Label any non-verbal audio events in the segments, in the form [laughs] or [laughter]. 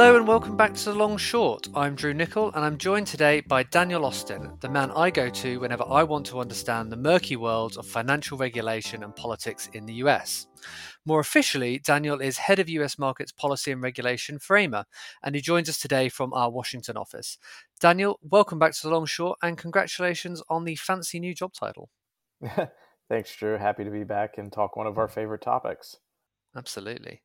Hello and welcome back to The Long Short. I'm Drew Nicol and I'm joined today by Daniel Austin, the man I go to whenever I want to understand the murky world of financial regulation and politics in the US. More officially, Daniel is head of US markets policy and regulation for AIMA, and he joins us today from our Washington office. Daniel, welcome back to The Long Short and congratulations on the fancy new job title. [laughs] Thanks, Drew. Happy to be back and talk one of our favorite topics. Absolutely.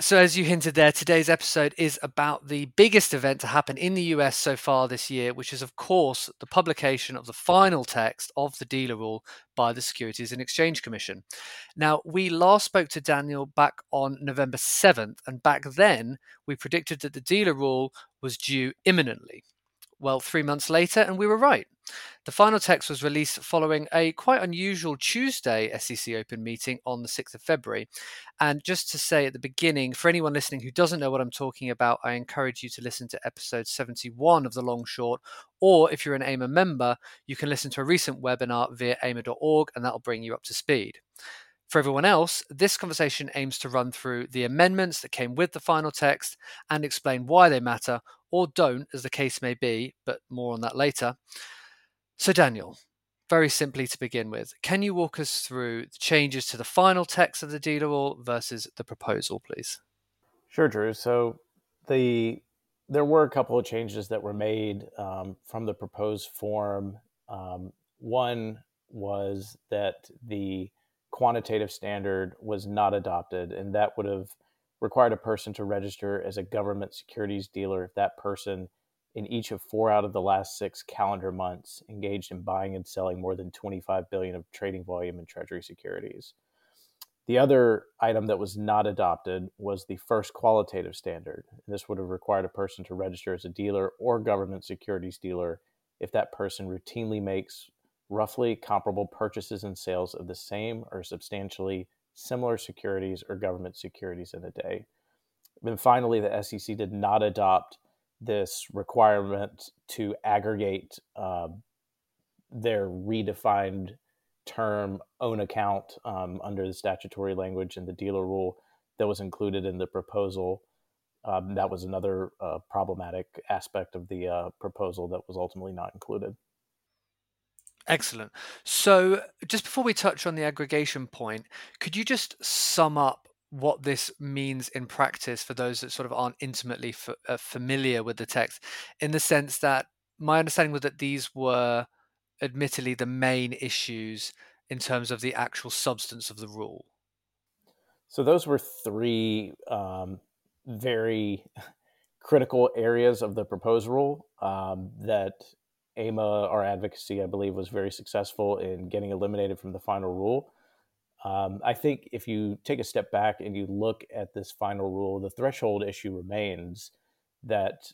So, as you hinted there, today's episode is about the biggest event to happen in the US so far this year, which is, of course, the publication of the final text of the dealer rule by the Securities and Exchange Commission. Now, we last spoke to Daniel back on November 7th, and back then we predicted that the dealer rule was due imminently. Well, three months later, and we were right. The final text was released following a quite unusual Tuesday SEC Open meeting on the 6th of February. And just to say at the beginning, for anyone listening who doesn't know what I'm talking about, I encourage you to listen to episode 71 of The Long Short, or if you're an AIMA member, you can listen to a recent webinar via AIMA.org, and that'll bring you up to speed. For everyone else, this conversation aims to run through the amendments that came with the final text and explain why they matter or don't, as the case may be, but more on that later. So, Daniel, very simply to begin with, can you walk us through the changes to the final text of the rule versus the proposal, please? Sure, Drew. So, the there were a couple of changes that were made um, from the proposed form. Um, one was that the quantitative standard was not adopted, and that would have required a person to register as a government securities dealer if that person in each of four out of the last six calendar months engaged in buying and selling more than 25 billion of trading volume in treasury securities. The other item that was not adopted was the first qualitative standard. This would have required a person to register as a dealer or government securities dealer if that person routinely makes roughly comparable purchases and sales of the same or substantially similar securities or government securities in a day. And finally, the SEC did not adopt this requirement to aggregate uh, their redefined term own account um, under the statutory language in the dealer rule that was included in the proposal. Um, that was another uh, problematic aspect of the uh, proposal that was ultimately not included. Excellent. So, just before we touch on the aggregation point, could you just sum up what this means in practice for those that sort of aren't intimately f- uh, familiar with the text? In the sense that my understanding was that these were admittedly the main issues in terms of the actual substance of the rule. So, those were three um, very [laughs] critical areas of the proposed rule um, that AIMA, our advocacy, I believe, was very successful in getting eliminated from the final rule. Um, I think if you take a step back and you look at this final rule, the threshold issue remains that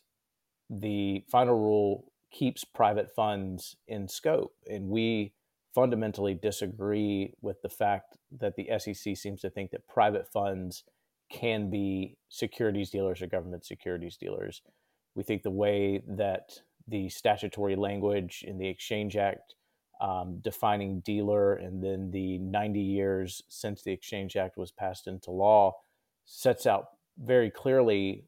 the final rule keeps private funds in scope. And we fundamentally disagree with the fact that the SEC seems to think that private funds can be securities dealers or government securities dealers. We think the way that the statutory language in the Exchange Act um, defining dealer, and then the 90 years since the Exchange Act was passed into law sets out very clearly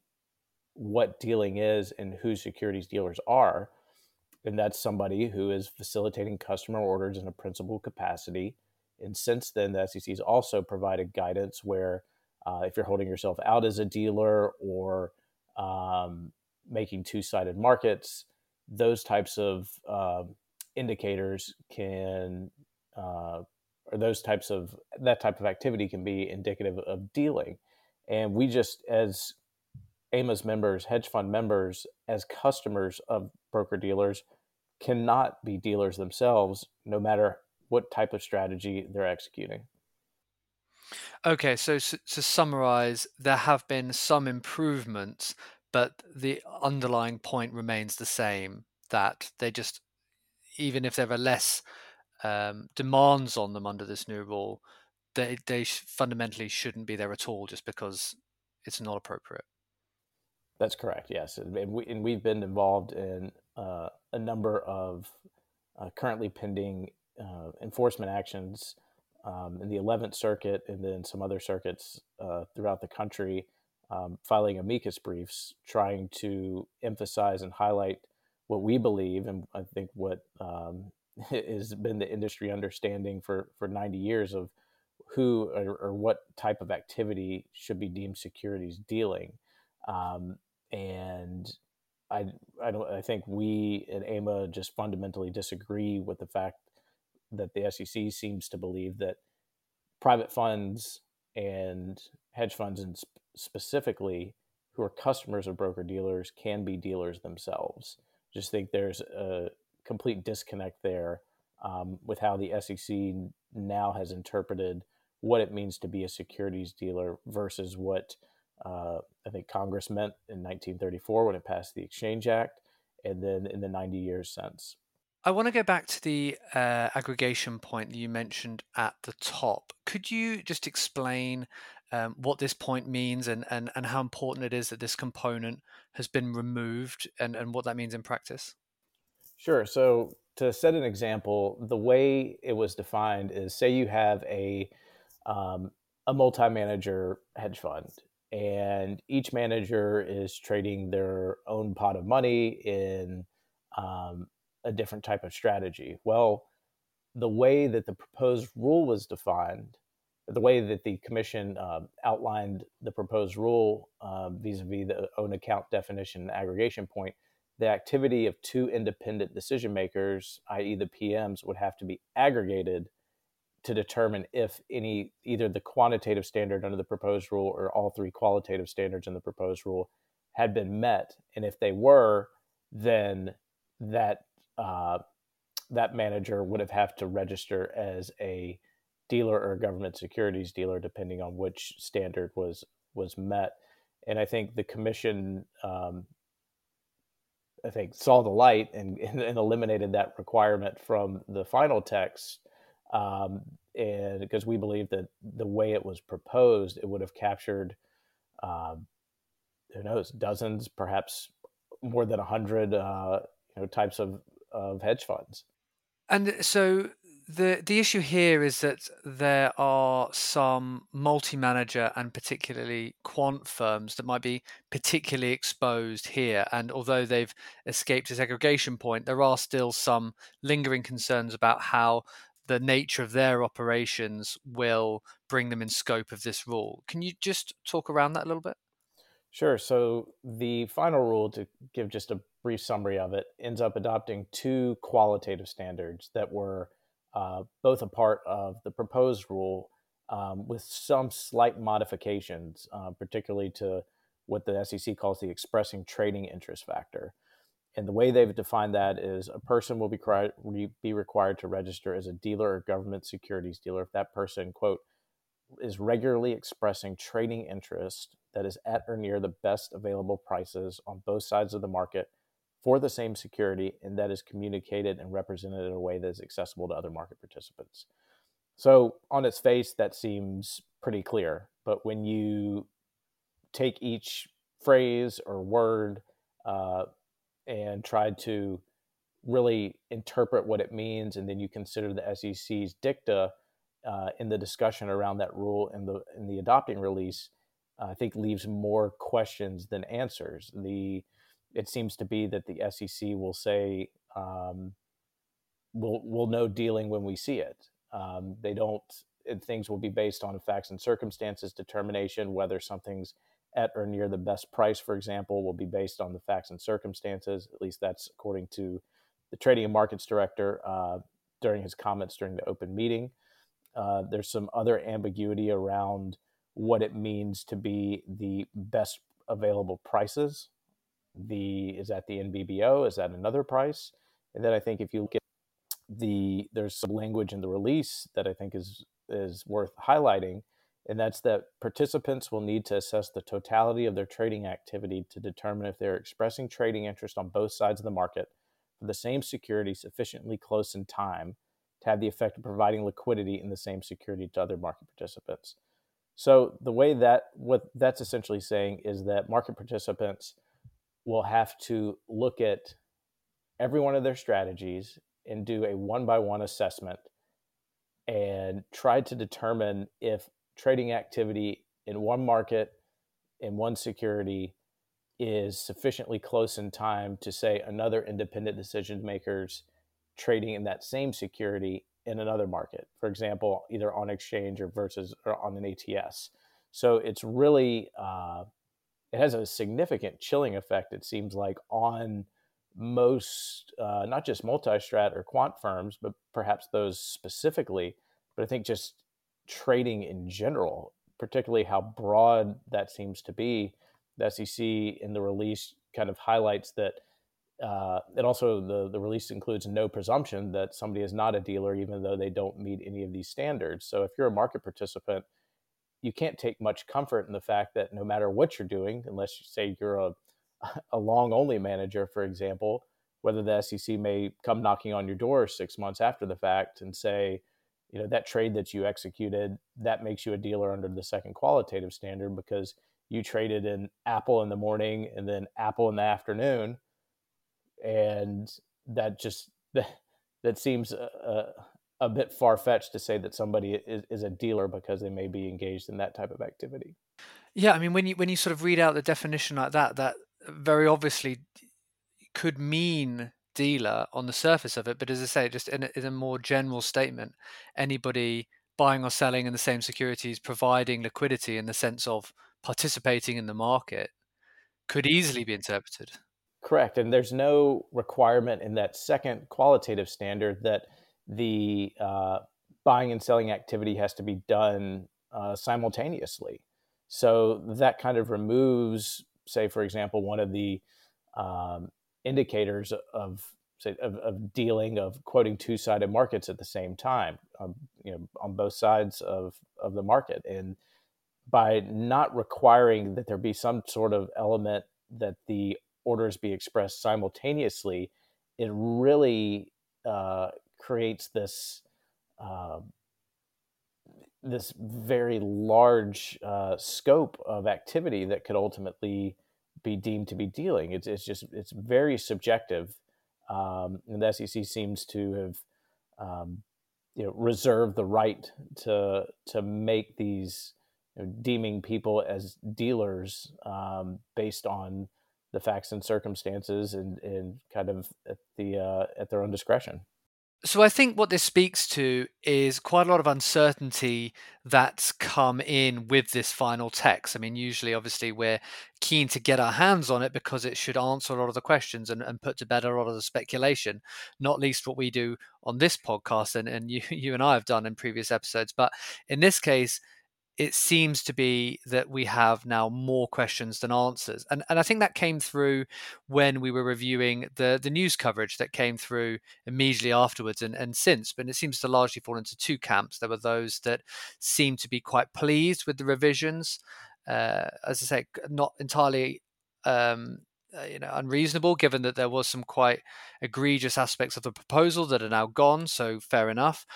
what dealing is and who securities dealers are. And that's somebody who is facilitating customer orders in a principal capacity. And since then, the SEC has also provided guidance where uh, if you're holding yourself out as a dealer or um, making two sided markets, those types of uh, indicators can uh, or those types of that type of activity can be indicative of dealing. And we just as AIMA's members hedge fund members as customers of broker dealers cannot be dealers themselves no matter what type of strategy they're executing. Okay so, so to summarize there have been some improvements but the underlying point remains the same that they just even if there are less um, demands on them under this new rule they they fundamentally shouldn't be there at all just because it's not appropriate. That's correct yes and, we, and we've been involved in uh, a number of uh, currently pending uh, enforcement actions um, in the 11th circuit and then some other circuits uh, throughout the country um, filing amicus briefs trying to emphasize and highlight what we believe, and I think what um, [laughs] has been the industry understanding for, for 90 years of who or, or what type of activity should be deemed securities dealing. Um, and I, I don't I think we at AIMA just fundamentally disagree with the fact that the SEC seems to believe that private funds and hedge funds and sp- specifically who are customers of broker dealers can be dealers themselves. Just think there's a complete disconnect there um, with how the SEC now has interpreted what it means to be a securities dealer versus what uh, I think Congress meant in 1934 when it passed the Exchange Act, and then in the 90 years since. I want to go back to the uh, aggregation point that you mentioned at the top. Could you just explain um, what this point means and, and, and how important it is that this component has been removed and, and what that means in practice? Sure. So, to set an example, the way it was defined is say you have a, um, a multi manager hedge fund, and each manager is trading their own pot of money in um, a different type of strategy. Well, the way that the proposed rule was defined, the way that the commission uh, outlined the proposed rule vis a vis the own account definition and aggregation point, the activity of two independent decision makers, i.e., the PMs, would have to be aggregated to determine if any either the quantitative standard under the proposed rule or all three qualitative standards in the proposed rule had been met and if they were then that uh, that manager would have have to register as a dealer or government securities dealer, depending on which standard was was met. And I think the commission, um, I think, saw the light and, [laughs] and, eliminated that requirement from the final text. Um, and because we believe that the way it was proposed, it would have captured, um, who knows, dozens, perhaps more than a hundred, uh, you know, types of of hedge funds. And so the the issue here is that there are some multi-manager and particularly quant firms that might be particularly exposed here. And although they've escaped a segregation point there are still some lingering concerns about how the nature of their operations will bring them in scope of this rule. Can you just talk around that a little bit? Sure. So the final rule, to give just a brief summary of it, ends up adopting two qualitative standards that were uh, both a part of the proposed rule um, with some slight modifications, uh, particularly to what the SEC calls the expressing trading interest factor. And the way they've defined that is a person will be, be required to register as a dealer or government securities dealer if that person, quote, is regularly expressing trading interest that is at or near the best available prices on both sides of the market for the same security and that is communicated and represented in a way that is accessible to other market participants. So, on its face, that seems pretty clear. But when you take each phrase or word uh, and try to really interpret what it means, and then you consider the SEC's dicta uh, in the discussion around that rule in the in the adopting release, I think leaves more questions than answers. The it seems to be that the SEC will say um, we'll we'll know dealing when we see it. Um, they don't. things will be based on facts and circumstances determination. Whether something's at or near the best price, for example, will be based on the facts and circumstances. At least that's according to the trading and markets director uh, during his comments during the open meeting. Uh, there's some other ambiguity around what it means to be the best available prices. The is that the NBBO? Is that another price? And then I think if you look at the there's some language in the release that I think is is worth highlighting, and that's that participants will need to assess the totality of their trading activity to determine if they're expressing trading interest on both sides of the market for the same security sufficiently close in time to have the effect of providing liquidity in the same security to other market participants. So the way that what that's essentially saying is that market participants will have to look at every one of their strategies and do a one by one assessment and try to determine if trading activity in one market in one security is sufficiently close in time to say another independent decision makers trading in that same security in another market, for example, either on exchange or versus or on an ATS. So it's really uh, it has a significant chilling effect. It seems like on most uh, not just multi-strat or quant firms, but perhaps those specifically. But I think just trading in general, particularly how broad that seems to be. The SEC in the release kind of highlights that uh, and also the, the release includes no presumption that somebody is not a dealer even though they don't meet any of these standards so if you're a market participant you can't take much comfort in the fact that no matter what you're doing unless you say you're a, [laughs] a long only manager for example whether the sec may come knocking on your door six months after the fact and say you know that trade that you executed that makes you a dealer under the second qualitative standard because you traded in apple in the morning and then apple in the afternoon. And that just [laughs] that, seems a, a, bit far fetched to say that somebody is, is a dealer because they may be engaged in that type of activity. Yeah, I mean, when you when you sort of read out the definition like that, that very obviously could mean dealer on the surface of it, but as I say, just in a, in a more general statement, anybody buying or selling in the same securities, providing liquidity in the sense of participating in the market, could easily be interpreted. Correct. And there's no requirement in that second qualitative standard that the uh, buying and selling activity has to be done uh, simultaneously. So that kind of removes, say, for example, one of the um, indicators of, say, of, of, dealing of quoting two-sided markets at the same time, um, you know, on both sides of, of the market. And by not requiring that there be some sort of element that the orders be expressed simultaneously, it really uh, creates this uh, this very large uh, scope of activity that could ultimately be deemed to be dealing. It's, it's just it's very subjective, um, and the SEC seems to have um, you know reserved the right to to make these you know, deeming people as dealers um, based on the facts and circumstances and, and kind of at the uh, at their own discretion. So I think what this speaks to is quite a lot of uncertainty that's come in with this final text. I mean, usually, obviously, we're keen to get our hands on it because it should answer a lot of the questions and, and put to bed a lot of the speculation, not least what we do on this podcast and, and [laughs] you, you and I have done in previous episodes. But in this case, it seems to be that we have now more questions than answers. And and I think that came through when we were reviewing the the news coverage that came through immediately afterwards and, and since. But it seems to largely fall into two camps. There were those that seemed to be quite pleased with the revisions. Uh, as I say, not entirely um, uh, you know unreasonable given that there was some quite egregious aspects of the proposal that are now gone so fair enough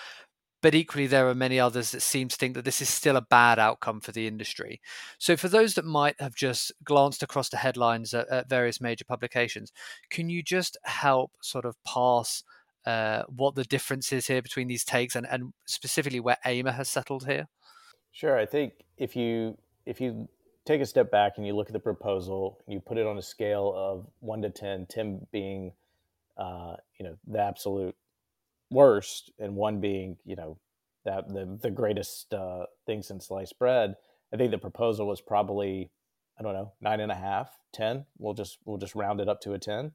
but equally there are many others that seem to think that this is still a bad outcome for the industry. So, for those that might have just glanced across the headlines at, at various major publications, can you just help sort of pass uh, what the difference is here between these takes and, and specifically where AIMA has settled here? Sure. I think if you if you take a step back and you look at the proposal you put it on a scale of one to ten, ten being uh, you know the absolute worst, and one being, you know, that the the greatest uh, thing since sliced bread. I think the proposal was probably, I don't know, nine and a half, ten. We'll just we'll just round it up to a ten.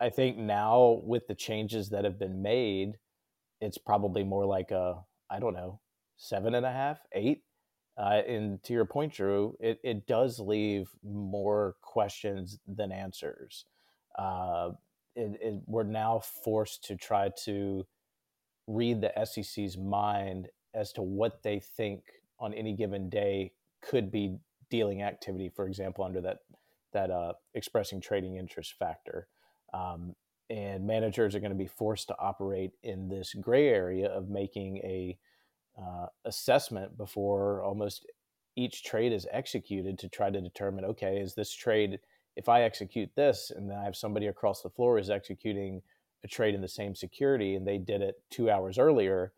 I think now with the changes that have been made, it's probably more like a I don't know, seven and a half, eight. Uh, and to your point, Drew, it, it does leave more questions than answers. Uh, it, it, we're now forced to try to read the SEC's mind as to what they think on any given day could be dealing activity, for example, under that that uh, expressing trading interest factor. Um, and managers are going to be forced to operate in this gray area of making a uh, assessment before almost each trade is executed to try to determine okay is this trade if i execute this and then i have somebody across the floor is executing a trade in the same security and they did it two hours earlier,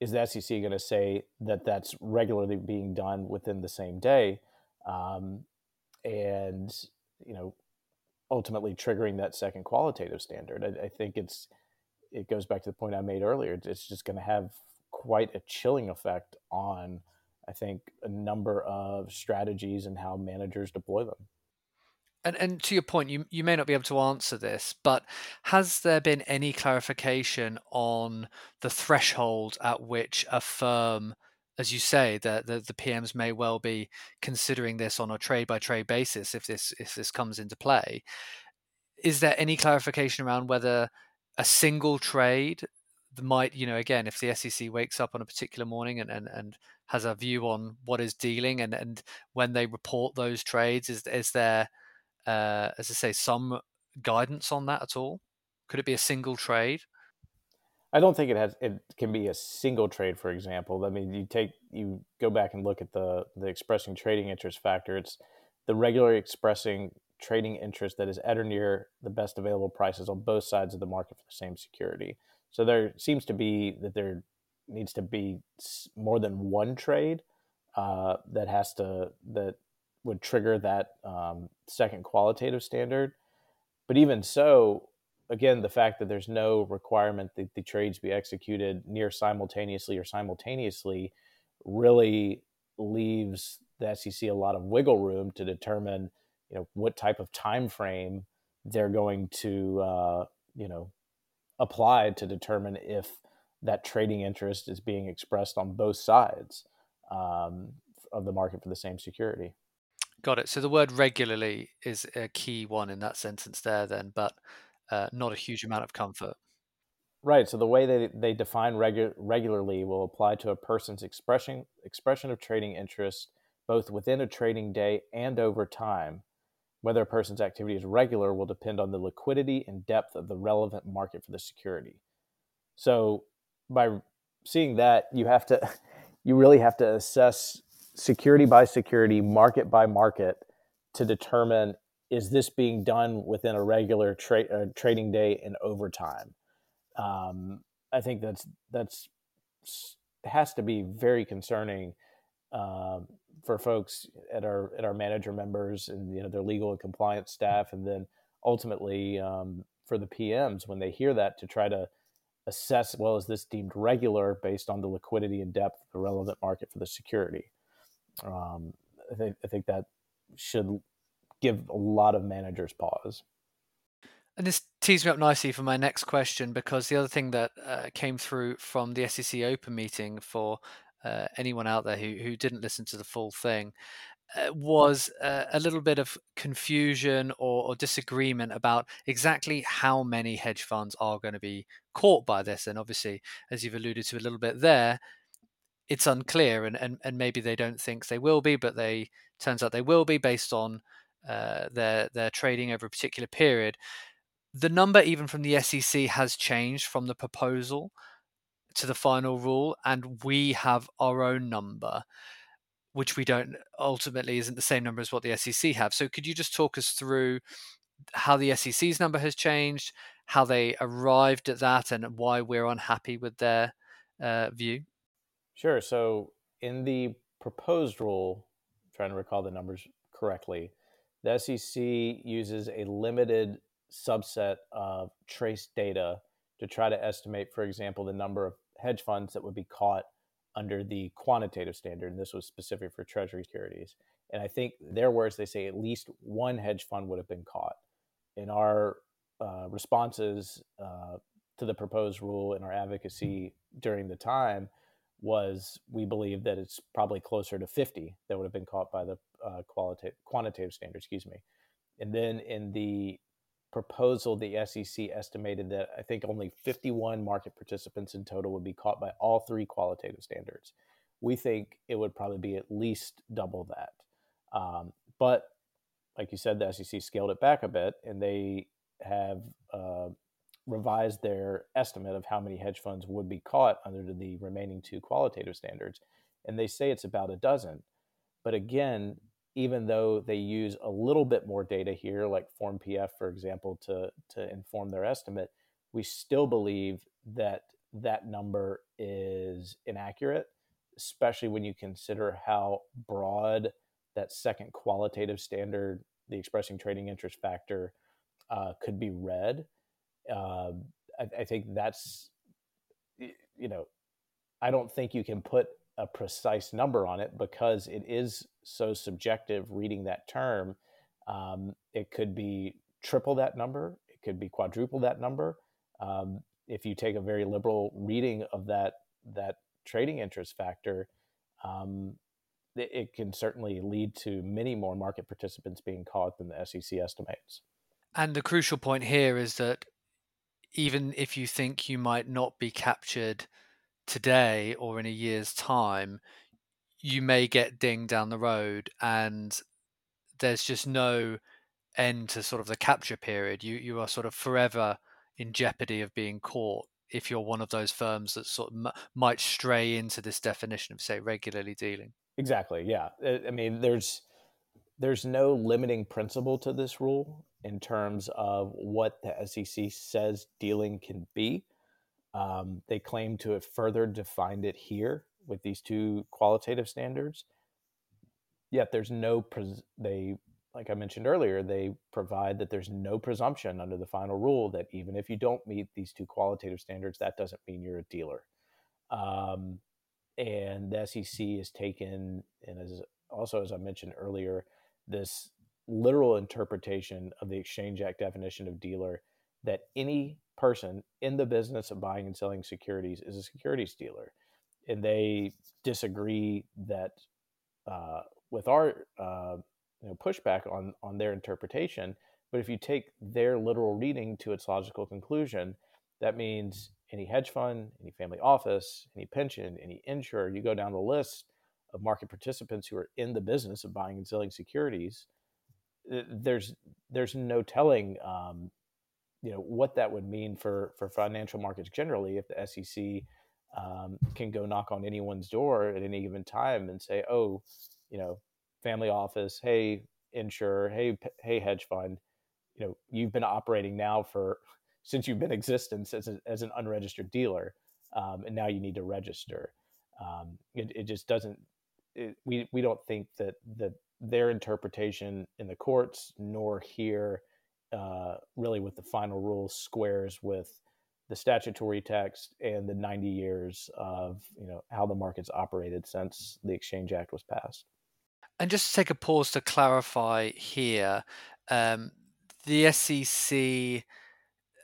is the SEC going to say that that's regularly being done within the same day? Um, and you know ultimately triggering that second qualitative standard. I, I think it's it goes back to the point I made earlier. It's just going to have quite a chilling effect on, I think, a number of strategies and how managers deploy them. And, and to your point, you, you may not be able to answer this, but has there been any clarification on the threshold at which a firm, as you say, that the, the PMs may well be considering this on a trade by trade basis if this if this comes into play? Is there any clarification around whether a single trade might, you know, again, if the SEC wakes up on a particular morning and, and, and has a view on what is dealing and, and when they report those trades, is is there uh, as I say, some guidance on that at all? Could it be a single trade? I don't think it has. It can be a single trade, for example. I mean, you take you go back and look at the the expressing trading interest factor. It's the regularly expressing trading interest that is at or near the best available prices on both sides of the market for the same security. So there seems to be that there needs to be more than one trade uh, that has to that would trigger that um, second qualitative standard. But even so, again, the fact that there's no requirement that the trades be executed near simultaneously or simultaneously really leaves the SEC a lot of wiggle room to determine, you know, what type of time frame they're going to, uh, you know, apply to determine if that trading interest is being expressed on both sides um, of the market for the same security. Got it. So the word regularly is a key one in that sentence there, then, but uh, not a huge amount of comfort. Right. So the way they, they define regu- regularly will apply to a person's expression expression of trading interest both within a trading day and over time. Whether a person's activity is regular will depend on the liquidity and depth of the relevant market for the security. So by seeing that, you have to [laughs] you really have to assess security by security, market by market to determine is this being done within a regular tra- uh, trading day and overtime. Um, I think that's that's has to be very concerning um, for folks at our at our manager members and you know their legal and compliance staff, and then ultimately um, for the PMs when they hear that to try to assess well is this deemed regular based on the liquidity and depth of the relevant market for the security. Um, I think I think that should give a lot of managers pause. And this tees me up nicely for my next question because the other thing that uh, came through from the SEC Open meeting for uh, anyone out there who, who didn't listen to the full thing uh, was uh, a little bit of confusion or, or, disagreement about exactly how many hedge funds are going to be caught by this. And obviously, as you've alluded to a little bit there, it's unclear, and, and, and maybe they don't think they will be, but they turns out they will be based on uh, their their trading over a particular period. The number, even from the SEC, has changed from the proposal to the final rule, and we have our own number, which we don't ultimately isn't the same number as what the SEC have. So, could you just talk us through how the SEC's number has changed, how they arrived at that, and why we're unhappy with their uh, view? Sure. So in the proposed rule, I'm trying to recall the numbers correctly, the SEC uses a limited subset of trace data to try to estimate, for example, the number of hedge funds that would be caught under the quantitative standard. And this was specific for Treasury securities. And I think their words, they say at least one hedge fund would have been caught. In our uh, responses uh, to the proposed rule and our advocacy during the time, was we believe that it's probably closer to 50 that would have been caught by the uh, qualitative quantitative standard excuse me. And then in the proposal the sec estimated that i think only 51 market participants in total would be caught by all three qualitative standards. We think it would probably be at least double that. Um, but like you said the sec scaled it back a bit and they have uh, revised their estimate of how many hedge funds would be caught under the remaining two qualitative standards. And they say it's about a dozen. But again, even though they use a little bit more data here, like Form PF, for example, to, to inform their estimate, we still believe that that number is inaccurate, especially when you consider how broad that second qualitative standard, the expressing trading interest factor, uh, could be read. Uh, I, I, think that's, you know, I don't think you can put a precise number on it because it is so subjective reading that term. Um, it could be triple that number, it could be quadruple that number. Um, if you take a very liberal reading of that that trading interest factor, um, it, it, can certainly lead to many more market participants being caught than the SEC estimates. And the crucial point here is that even if you think you might not be captured today or in a year's time, you may get dinged down the road, and there's just no end to sort of the capture period. You you are sort of forever in jeopardy of being caught if you're one of those firms that sort of m- might stray into this definition of say regularly dealing. Exactly. Yeah. Uh, I mean, there's there's no limiting principle to this rule in terms of what the SEC says dealing can be. Um, they claim to have further defined it here with these two qualitative standards. Yet there's no pres- they like I mentioned earlier, they provide that there's no presumption under the final rule that even if you don't meet these two qualitative standards, that doesn't mean you're a dealer. Um, and the SEC has taken, and as also as I mentioned earlier, this literal interpretation of the Exchange Act definition of dealer that any person in the business of buying and selling securities is a securities dealer, and they disagree that uh, with our uh, you know, pushback on on their interpretation. But if you take their literal reading to its logical conclusion, that means any hedge fund, any family office, any pension, any insurer, you go down the list of market participants who are in the business of buying and selling securities. There's there's no telling, um, you know, what that would mean for for financial markets generally if the SEC um, can go knock on anyone's door at any given time and say, oh, you know, family office, hey insurer, hey hey hedge fund, you know you've been operating now for [laughs] since you've been existence as, a, as an unregistered dealer, um, and now you need to register. Um, it, it just doesn't. It, we we don't think that that their interpretation in the courts nor here uh, really with the final rule squares with the statutory text and the 90 years of you know how the market's operated since the exchange act was passed and just to take a pause to clarify here, um, the SEC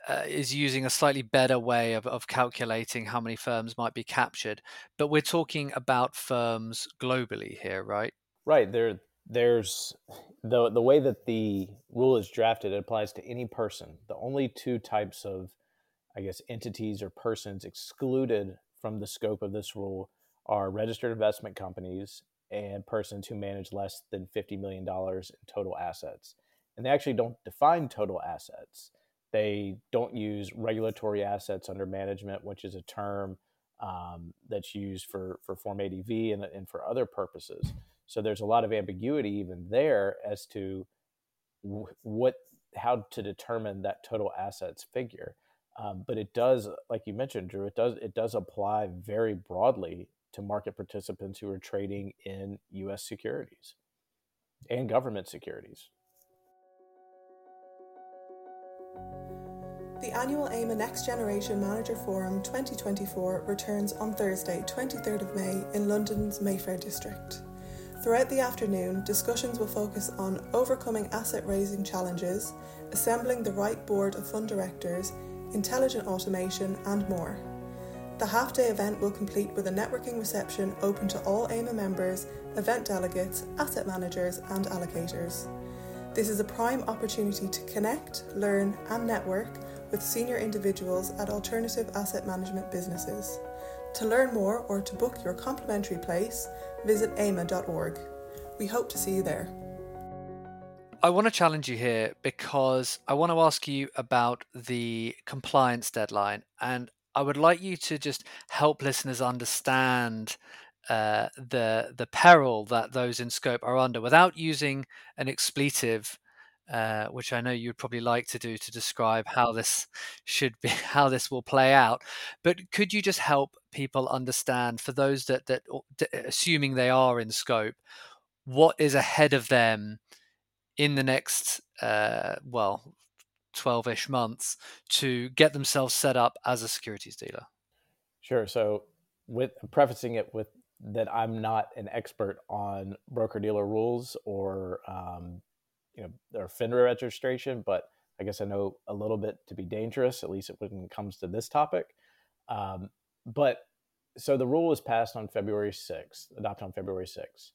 uh, is using a slightly better way of, of calculating how many firms might be captured, but we're talking about firms globally here, right? Right. There, there's the the way that the rule is drafted. It applies to any person. The only two types of, I guess, entities or persons excluded from the scope of this rule are registered investment companies and persons who manage less than $50 million in total assets. And they actually don't define total assets. They don't use regulatory assets under management, which is a term um, that's used for, for Form ADV and, and for other purposes. So there's a lot of ambiguity even there as to what how to determine that total assets figure. Um, but it does, like you mentioned, Drew, it does it does apply very broadly to market participants who are trading in U.S. securities and government securities. The annual AIMA Next Generation Manager Forum 2024 returns on Thursday, 23rd of May, in London's Mayfair district. Throughout the afternoon, discussions will focus on overcoming asset raising challenges, assembling the right board of fund directors, intelligent automation, and more. The half day event will complete with a networking reception open to all AIMA members, event delegates, asset managers, and allocators. This is a prime opportunity to connect, learn, and network with senior individuals at alternative asset management businesses. To learn more or to book your complimentary place, visit aima.org. We hope to see you there. I want to challenge you here because I want to ask you about the compliance deadline. And I would like you to just help listeners understand uh, the the peril that those in scope are under without using an expletive, uh, which I know you'd probably like to do to describe how this [laughs] should be, [laughs] how this will play out. But could you just help people understand, for those that that assuming they are in scope, what is ahead of them in the next, uh, well, 12 ish months to get themselves set up as a securities dealer? Sure. So, with prefacing it with that, I'm not an expert on broker dealer rules or, um, you know, or FINRA registration, but I guess I know a little bit to be dangerous, at least when it comes to this topic. Um, but so the rule was passed on February 6th, adopted on February 6th.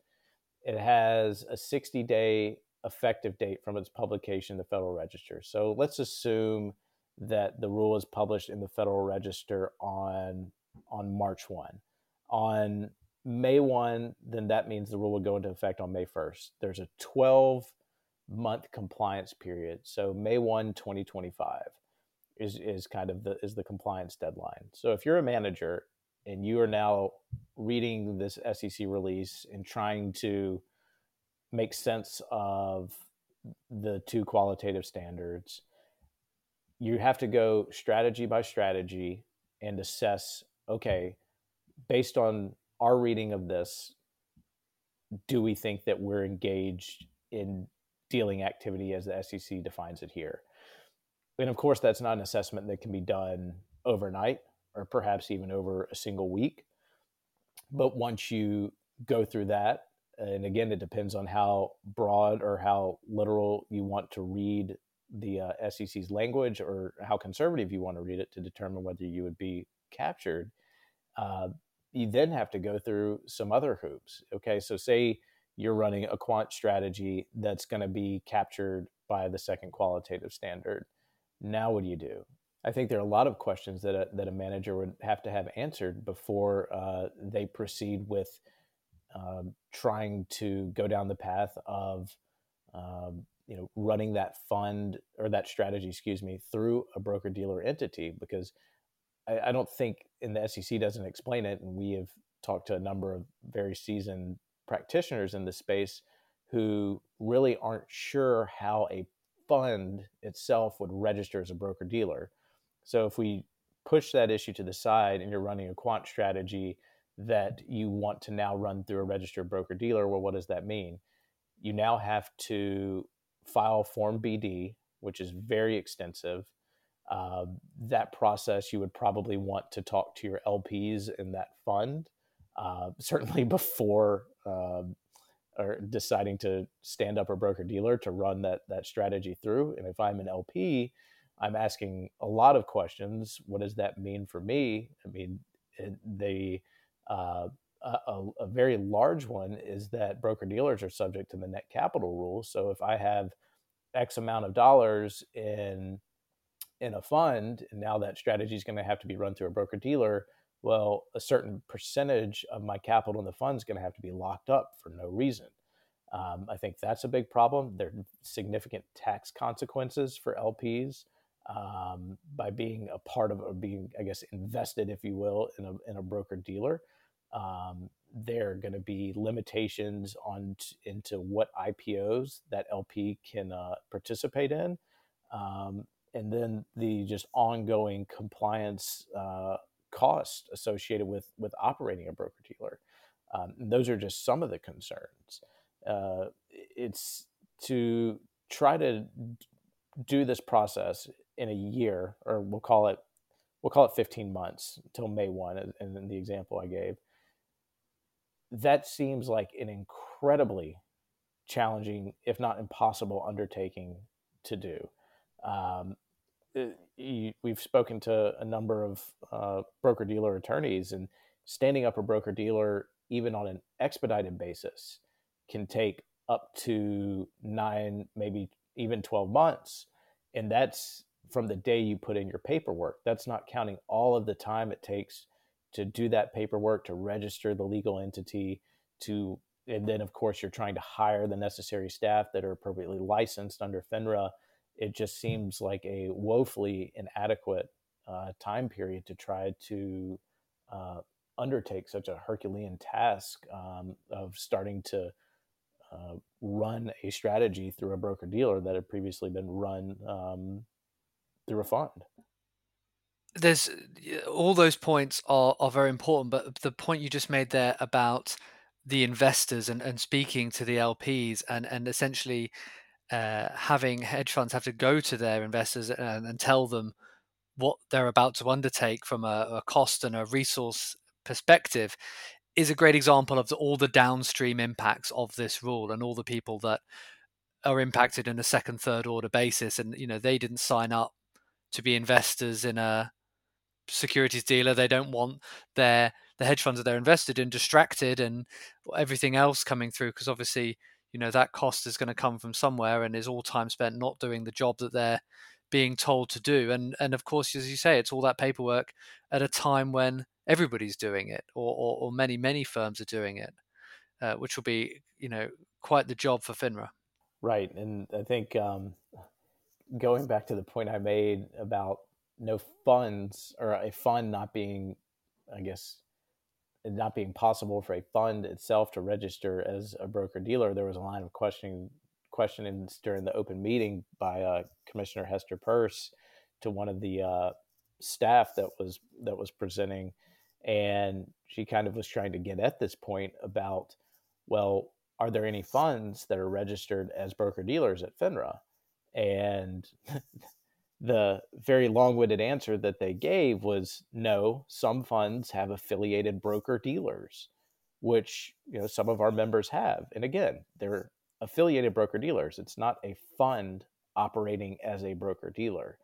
It has a 60 day effective date from its publication in the Federal Register. So let's assume that the rule is published in the Federal Register on on March 1. On May 1, then that means the rule will go into effect on May 1st. There's a 12 month compliance period. So May 1, 2025 is, is kind of the is the compliance deadline. So if you're a manager and you are now reading this SEC release and trying to make sense of the two qualitative standards, you have to go strategy by strategy and assess okay, based on our reading of this, do we think that we're engaged in dealing activity as the SEC defines it here? And of course, that's not an assessment that can be done overnight or perhaps even over a single week. But once you go through that, and again, it depends on how broad or how literal you want to read the uh, SEC's language or how conservative you want to read it to determine whether you would be captured. Uh, you then have to go through some other hoops. Okay, so say you're running a quant strategy that's going to be captured by the second qualitative standard. Now, what do you do? I think there are a lot of questions that a, that a manager would have to have answered before uh, they proceed with um, trying to go down the path of um, you know running that fund or that strategy, excuse me, through a broker dealer entity because I, I don't think and the SEC doesn't explain it, and we have talked to a number of very seasoned practitioners in this space who really aren't sure how a fund itself would register as a broker dealer so if we push that issue to the side and you're running a quant strategy that you want to now run through a registered broker dealer, well, what does that mean? You now have to file Form BD, which is very extensive. Uh, that process, you would probably want to talk to your LPs in that fund, uh, certainly [laughs] before uh, or deciding to stand up a broker dealer to run that that strategy through. And if I'm an LP, I'm asking a lot of questions. What does that mean for me? I mean, the uh, a, a, very large one is that broker dealers are subject to the net capital rule. So if I have X amount of dollars in in a fund, and now that strategy is going to have to be run through a broker dealer, well, a certain percentage of my capital in the fund is going to have to be locked up for no reason. Um, I think that's a big problem. There are significant tax consequences for LPs um, by being a part of or being, I guess, invested, if you will, in a, in a broker dealer. Um, there are going to be limitations on t- into what IPOs that LP can uh, participate in, um, and then the just ongoing compliance uh, cost associated with with operating a broker dealer. Um, those are just some of the concerns. Uh, it's to try to do this process in a year, or we'll call it we'll call it 15 months until May 1, and then the example I gave. That seems like an incredibly challenging, if not impossible, undertaking to do. Um, it, we've spoken to a number of uh, broker dealer attorneys, and standing up a broker dealer, even on an expedited basis, can take up to nine, maybe even 12 months. And that's from the day you put in your paperwork. That's not counting all of the time it takes to do that paperwork, to register the legal entity, to and then of course you're trying to hire the necessary staff that are appropriately licensed under FINRA. It just seems like a woefully inadequate uh, time period to try to uh, undertake such a Herculean task um, of starting to uh, run a strategy through a broker dealer that had previously been run um, through a fund. There's all those points are, are very important, but the point you just made there about the investors and, and speaking to the LPs and and essentially uh, having hedge funds have to go to their investors and, and, tell them what they're about to undertake from a, a cost and a resource perspective is a great example of the, all the downstream impacts of this rule and all the people that are impacted in a second third order basis. And you know they didn't sign up to be investors in a securities dealer. They don't want their the hedge funds that they're invested in distracted and everything else coming through because obviously you know that cost is going to come from somewhere and is all time spent not doing the job that they're being told to do. And and of course as you say it's all that paperwork at a time when everybody's doing it or or, or many many firms are doing it uh, which will be you know quite the job for finra. Right. And i think um, going back to the point i made about no funds or a fund not being i guess not being possible for a fund itself to register as a broker dealer, there was a line of questioning during the open meeting by uh, Commissioner Hester Peirce to one of the uh, staff that was that was presenting, and she kind of was trying to get at this point about, well, are there any funds that are registered as broker dealers at FINRA? And [laughs] the very long-winded answer that they gave was no some funds have affiliated broker dealers which you know some of our members have. And again they're affiliated broker dealers it's not a fund operating as a broker dealer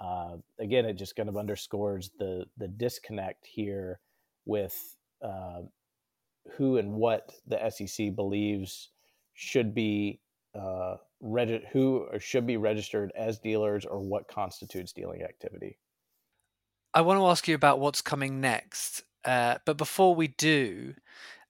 uh, again it just kind of underscores the the disconnect here with uh, who and what the sec believes should be uh, regi- who should be registered as dealers or what constitutes dealing activity. I want to ask you about what's coming next. Uh, but before we do,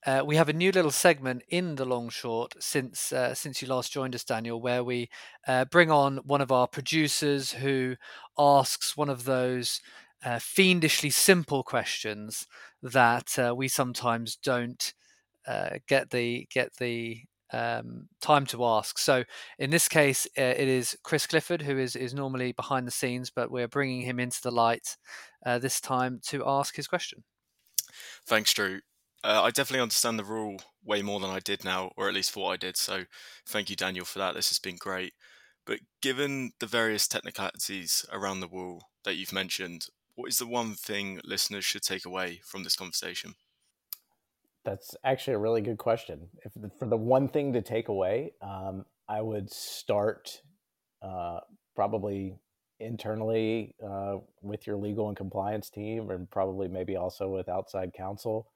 uh, we have a new little segment in the long short since uh, since you last joined us, Daniel, where we uh, bring on one of our producers who asks one of those uh, fiendishly simple questions that uh, we sometimes don't get the get the um, time to ask. So in this case, uh, it is Chris Clifford who is is normally behind the scenes, but we're bringing him into the light uh, this time to ask his question. Thanks, Drew. Uh, I definitely understand the rule way more than I did now, or at least thought I did. So thank you, Daniel, for that. This has been great. But given the various technicalities around the rule that you've mentioned, what is the one thing listeners should take away from this conversation? That's actually a really good question. If for the one thing to take away, um, I would start uh, probably internally uh, with your legal and compliance team, and probably maybe also with outside counsel,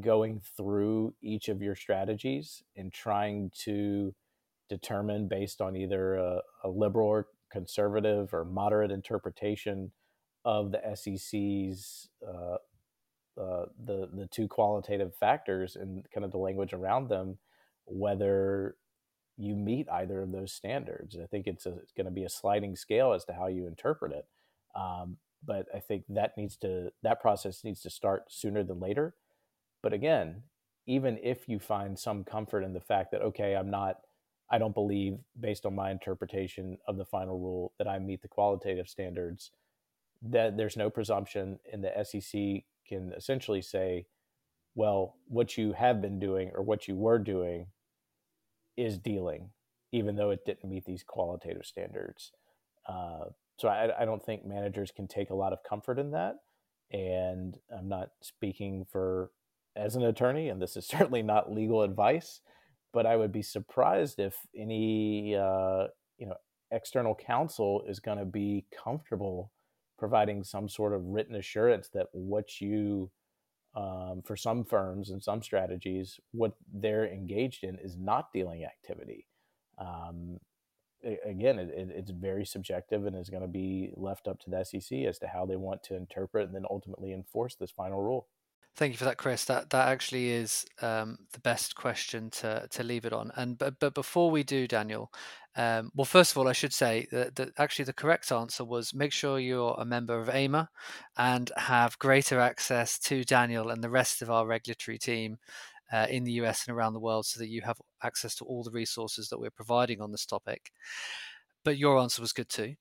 going through each of your strategies and trying to determine based on either a, a liberal or conservative or moderate interpretation of the SEC's uh, uh, the the two qualitative factors and kind of the language around them, whether you meet either of those standards. I think it's, it's going to be a sliding scale as to how you interpret it. Um, but I think that needs to that process needs to start sooner than later. But again, even if you find some comfort in the fact that okay, I'm not I don't believe based on my interpretation of the final rule that I meet the qualitative standards that there's no presumption in the SEC can essentially say, well, what you have been doing or what you were doing is dealing, even though it didn't meet these qualitative standards. Uh, so I, I, don't think managers can take a lot of comfort in that. And I'm not speaking for as an attorney, and this is [laughs] certainly not legal advice, but I would be surprised if any uh, you know external counsel is going to be comfortable providing some sort of written assurance that what you um, for some firms and some strategies what they're engaged in is not dealing activity. Um, again it, it, it's very subjective and is going to be left up to the sec as to how they want to interpret and then ultimately enforce this final rule Thank you for that, Chris. That that actually is um, the best question to to leave it on. And but but before we do, Daniel, um, well, first of all, I should say that, that, actually the correct answer was make sure you're a member of AIMA and have greater access to Daniel and the rest of our regulatory team uh, in the US and around the world, so that you have access to all the resources that we're providing on this topic. But your answer was good too.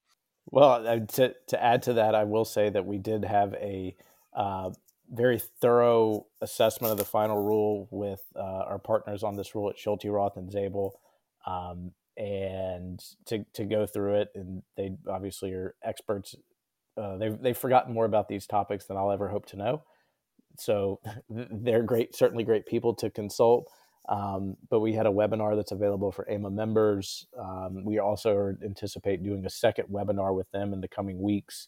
Well, to to add to that, I will say that we did have a uh, very thorough assessment of the final rule with uh, our partners on this rule at Schulte, Roth, and Zabel, um, and to, to go through it. And they obviously are experts. Uh, they've, they've forgotten more about these topics than I'll ever hope to know. So [laughs] they're great, certainly great people to consult. Um, but we had a webinar that's available for AIMA members. Um, we also anticipate doing a second webinar with them in the coming weeks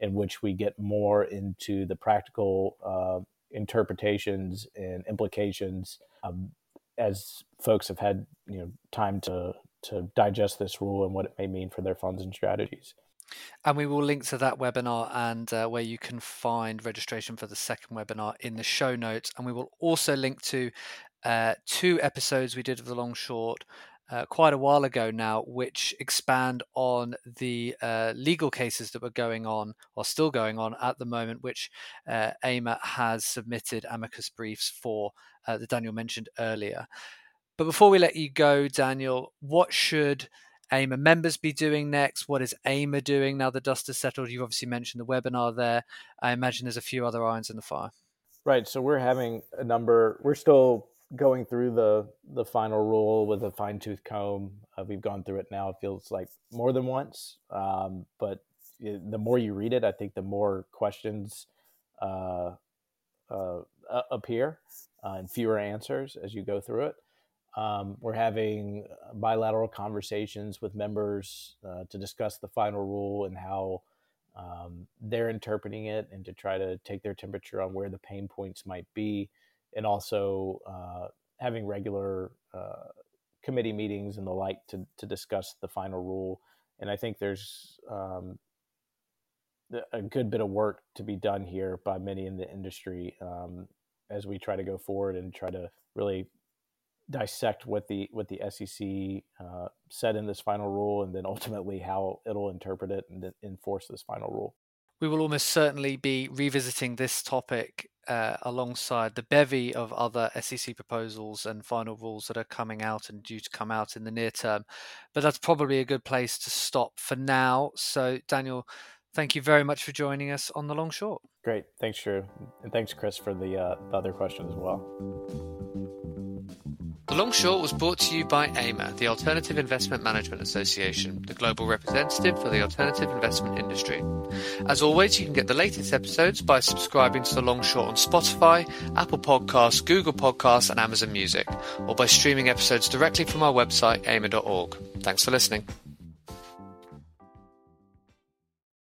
in which we get more into the practical uh, interpretations and implications um, as folks have had you know time to to digest this rule and what it may mean for their funds and strategies. And we will link to that webinar and uh, where you can find registration for the second webinar in the show notes. And we will also link to uh, two episodes we did of the long short uh, quite a while ago now, which expand on the uh, legal cases that were going on or still going on at the moment, which uh, AIMA has submitted amicus briefs for uh, that Daniel mentioned earlier. But before we let you go, Daniel, what should AIMA members be doing next? What is AIMA doing now the dust has settled? You've obviously mentioned the webinar there. I imagine there's a few other irons in the fire. Right. So we're having a number, we're still going through the the final rule with a fine tooth comb. Uh, we've gone through it now. It feels like more than once, um, but it, the more you read it, I think the more questions uh, uh, appear uh, and fewer answers as you go through it. Um, we're having bilateral conversations with members uh, to discuss the final rule and how um, they're interpreting it, and to try to take their temperature on where the pain points might be and also uh, having regular uh, committee meetings and the like to, to discuss the final rule. And I think there's um, a good bit of work to be done here by many in the industry um, as we try to go forward and try to really dissect what the what the SEC uh, said in this final rule, and then ultimately how it'll interpret it and enforce this final rule. We will almost certainly be revisiting this topic uh, alongside the bevy of other SEC proposals and final rules that are coming out and due to come out in the near term. But that's probably a good place to stop for now. So, Daniel, thank you very much for joining us on the long short. Great. Thanks, Drew. And thanks, Chris, for the, uh, the other question as well. The Long Short was brought to you by AIMA, the Alternative Investment Management Association, the global representative for the alternative investment industry. As always, you can get the latest episodes by subscribing to The Long Short on Spotify, Apple Podcasts, Google Podcasts, and Amazon Music, or by streaming episodes directly from our website, aima.org. Thanks for listening.